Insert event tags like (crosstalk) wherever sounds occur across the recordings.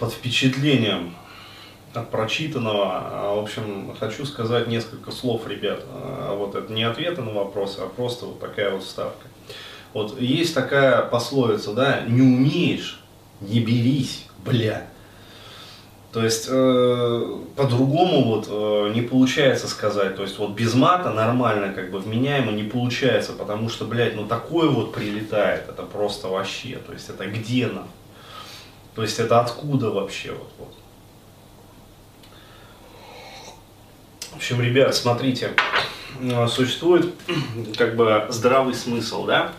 под впечатлением от прочитанного. А, в общем, хочу сказать несколько слов, ребят. А, вот это не ответы на вопросы, а просто вот такая вот вставка. Вот есть такая пословица, да, не умеешь, не берись, бля. То есть э, по-другому вот э, не получается сказать. То есть вот без мата нормально, как бы вменяемо не получается, потому что, блядь, ну такое вот прилетает, это просто вообще. То есть это где нам? То есть это откуда вообще вот, вот. В общем, ребят, смотрите, э, существует (clears throat) как бы здравый смысл, да?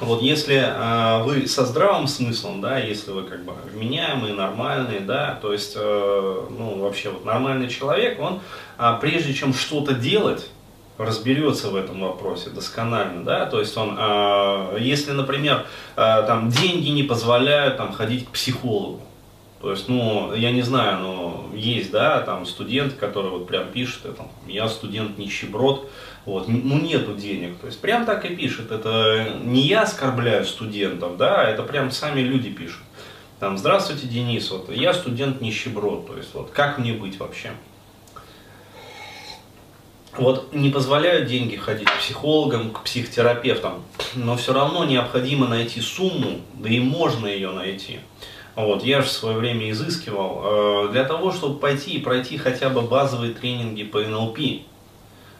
Вот если э, вы со здравым смыслом, да, если вы как бы вменяемые, нормальные, да, то есть, э, ну, вообще вот нормальный человек, он, э, прежде чем что-то делать, разберется в этом вопросе досконально, да, то есть он, э, если, например, э, там деньги не позволяют там ходить к психологу, то есть, ну, я не знаю, но есть, да, там студенты, которые вот прям пишут, это, я студент нищеброд, вот, ну нету денег. То есть прям так и пишет. Это не я оскорбляю студентов, да, это прям сами люди пишут. Там, здравствуйте, Денис, вот я студент нищеброд, то есть вот как мне быть вообще? Вот не позволяют деньги ходить к психологам, к психотерапевтам, но все равно необходимо найти сумму, да и можно ее найти. Вот, я же в свое время изыскивал, э, для того, чтобы пойти и пройти хотя бы базовые тренинги по НЛП,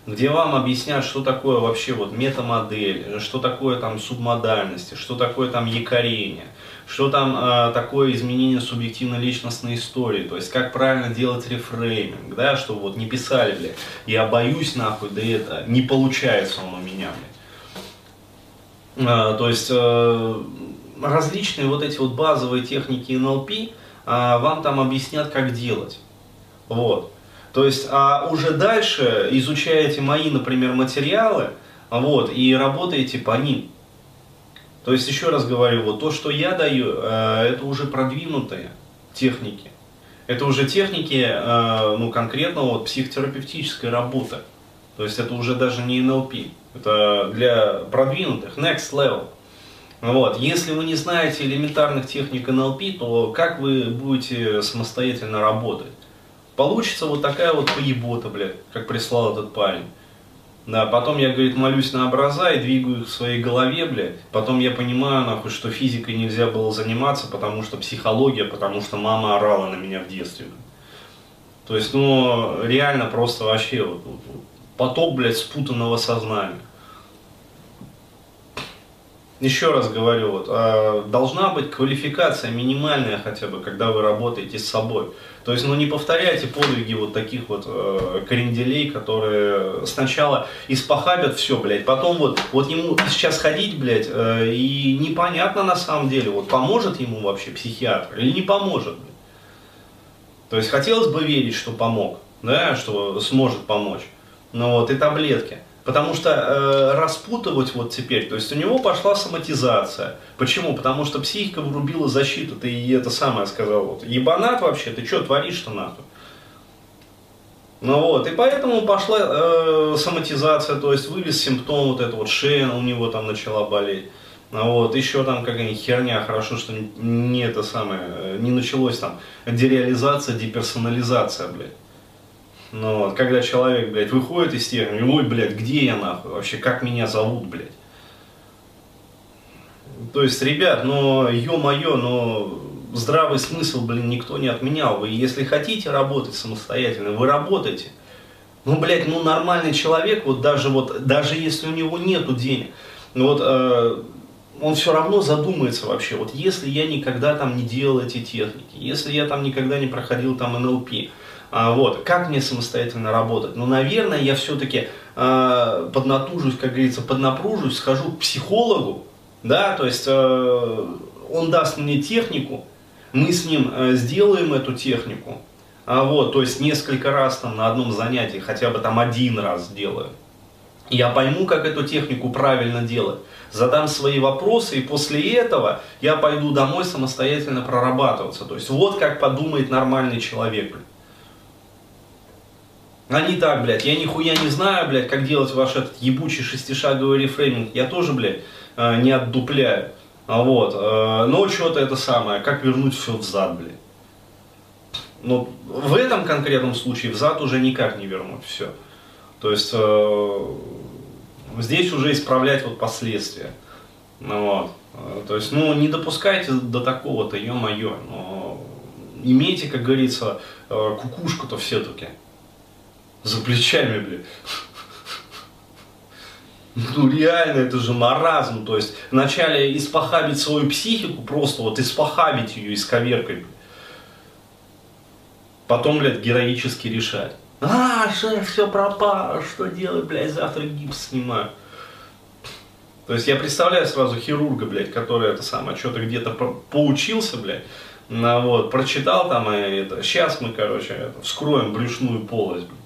где вам объяснят, что такое вообще вот метамодель, что такое там субмодальности, что такое там якорение, что там э, такое изменение субъективной личностной истории, то есть как правильно делать рефрейминг, да, чтобы вот не писали, бля, я боюсь нахуй, да это не получается он у меня, бля. Э, то есть э, различные вот эти вот базовые техники НЛП э, вам там объяснят, как делать. Вот. То есть, а уже дальше изучаете мои, например, материалы, вот, и работаете по ним. То есть, еще раз говорю, вот то, что я даю, э, это уже продвинутые техники. Это уже техники, э, ну, конкретно вот психотерапевтической работы. То есть, это уже даже не НЛП. Это для продвинутых, next level. Вот. Если вы не знаете элементарных техник НЛП, то как вы будете самостоятельно работать? Получится вот такая вот поебота, блядь, как прислал этот парень. Да, потом я, говорит, молюсь на образа и двигаю их в своей голове, блядь. Потом я понимаю, нахуй, что физикой нельзя было заниматься, потому что психология, потому что мама орала на меня в детстве. То есть, ну, реально просто вообще вот, вот поток, блядь, спутанного сознания. Еще раз говорю, вот, э, должна быть квалификация минимальная хотя бы, когда вы работаете с собой. То есть, ну не повторяйте подвиги вот таких вот э, кренделей, которые сначала испохабят все, блядь, потом вот, вот ему сейчас ходить, блядь, э, и непонятно на самом деле, вот поможет ему вообще психиатр или не поможет, блядь. То есть хотелось бы верить, что помог, да, что сможет помочь. Ну вот, и таблетки. Потому что э, распутывать вот теперь, то есть у него пошла соматизация. Почему? Потому что психика врубила защиту, ты и это самое сказал, вот, ебанат вообще, ты что творишь-то нахуй? Ну вот, и поэтому пошла э, соматизация, то есть вылез симптом, вот это вот шея у него там начала болеть. Ну вот, еще там какая-нибудь херня, хорошо, что не это самое, э, не началось там дереализация, деперсонализация, блядь. Ну вот, когда человек, блядь, выходит из техники, ой, блядь, где я нахуй, вообще, как меня зовут, блядь. То есть, ребят, ну, ё-моё, но здравый смысл, блин, никто не отменял. Вы, если хотите работать самостоятельно, вы работаете. Ну, блядь, ну, нормальный человек, вот даже вот, даже если у него нету денег, ну, вот, э, он все равно задумается вообще, вот если я никогда там не делал эти техники, если я там никогда не проходил там НЛП, а, вот. Как мне самостоятельно работать? Ну, наверное, я все-таки э, поднатужусь, как говорится, поднапружусь, схожу к психологу, да, то есть э, он даст мне технику, мы с ним э, сделаем эту технику, а, вот, то есть несколько раз там на одном занятии, хотя бы там один раз сделаю. Я пойму, как эту технику правильно делать, задам свои вопросы, и после этого я пойду домой самостоятельно прорабатываться. То есть вот как подумает нормальный человек. А не так, блядь, я нихуя не знаю, блядь, как делать ваш этот ебучий шестишаговый рефрейминг. Я тоже, блядь, э, не отдупляю. А вот, э, но что-то это самое, как вернуть все взад, блядь. Но в этом конкретном случае взад уже никак не вернуть все. То есть э, здесь уже исправлять вот последствия. Ну, вот. Э, то есть, ну, не допускайте до такого-то, ё-моё. Но имейте, как говорится, э, кукушку-то все-таки. За плечами, блин. (laughs) Ну реально, это же маразм. То есть вначале испохабить свою психику, просто вот испохабить ее, исковеркать. Потом, блядь, героически решать. А, шеф, все пропало, что делать, блядь, завтра гипс снимаю. То есть я представляю сразу хирурга, блядь, который это самое, что-то где-то поучился, блядь, ну, вот, прочитал там, и это, сейчас мы, короче, это, вскроем брюшную полость, блядь.